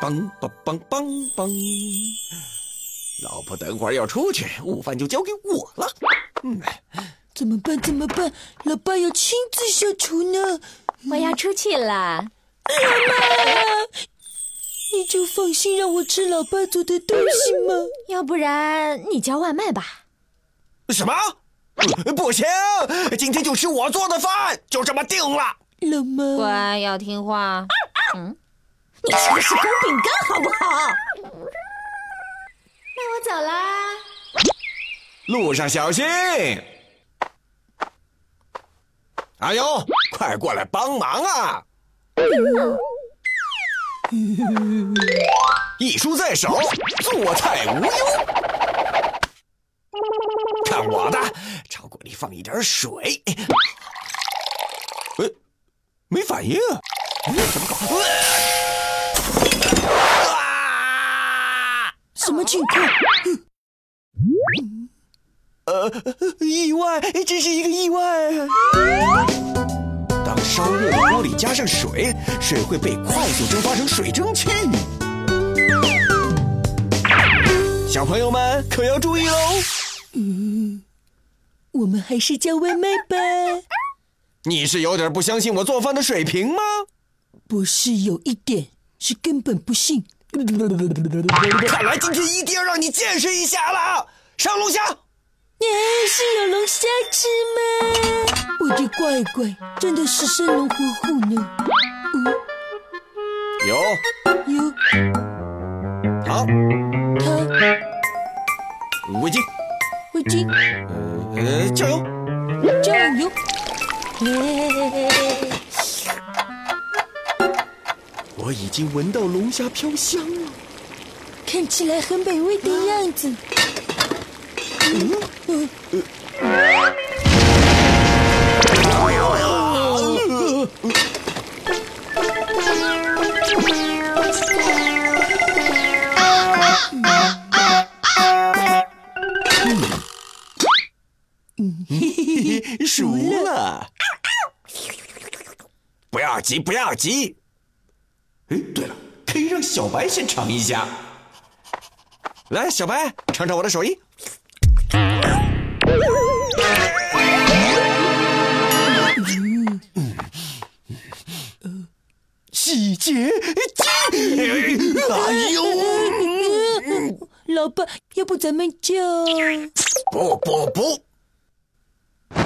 梆梆梆。老婆等会儿要出去，午饭就交给我了。嗯，怎么办？怎么办？老爸要亲自下厨呢。我要出去了。老妈，你就放心让我吃老爸做的东西吗？要不然你叫外卖吧。什么？不行，今天就吃我做的饭，就这么定了。老妈，乖，要听话。嗯，你吃的是狗饼干，好不好？那我走啦。路上小心。阿优，快过来帮忙啊！一书在手，做菜无忧。看我的，炒锅里放一点水。呃，没反应，怎么搞？什么情况？呃，意外，这是一个意外。当烧热的锅里加上水，水会被快速蒸发成水蒸气。小朋友们可要注意喽！嗯，我们还是叫外卖吧。你是有点不相信我做饭的水平吗？不是有一点，是根本不信。看来今天一定要让你见识一下了。上龙虾。你还是有龙虾吃吗？我的乖乖，真的是生龙活虎呢。有有，好，好，围巾，围巾，呃，酱油，酱油。我已经闻到龙虾飘香了，看起来很美味的样子。嗯。嗯。嗯，熟了。不要急，不要急。哎，对了，可以让小白先尝一下。来，小白，尝尝我的手艺。洗洁精！哎呦！老爸，要不咱们就……不不不，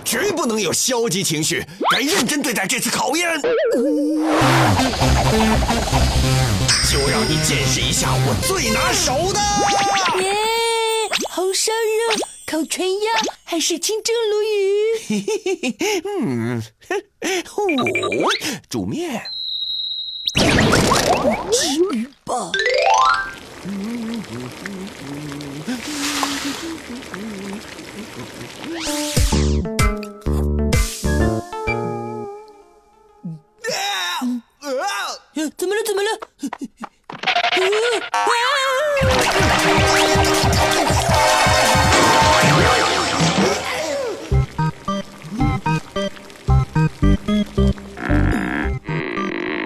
绝不能有消极情绪，该认真对待这次考验。就让你见识一下我最拿手的。耶！红烧肉、烤全鸭还是清蒸鲈鱼？嗯，哦，煮面。至于吧。怎么了？怎么了？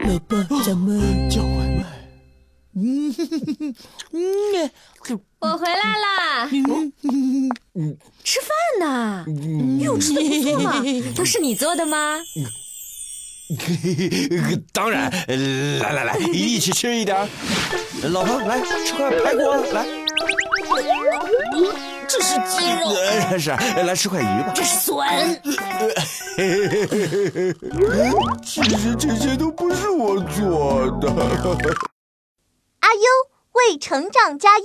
老爸，咱们叫外卖。嗯嗯，我回来啦。吃饭呢？哟，吃的不错嘛。都是你做的吗？当然，来来来，一起吃一点。老婆，来吃块排骨，来。这是鸡肉。是，来吃块鱼吧。这是笋。其实这些都不是我做的。阿优为成长加油。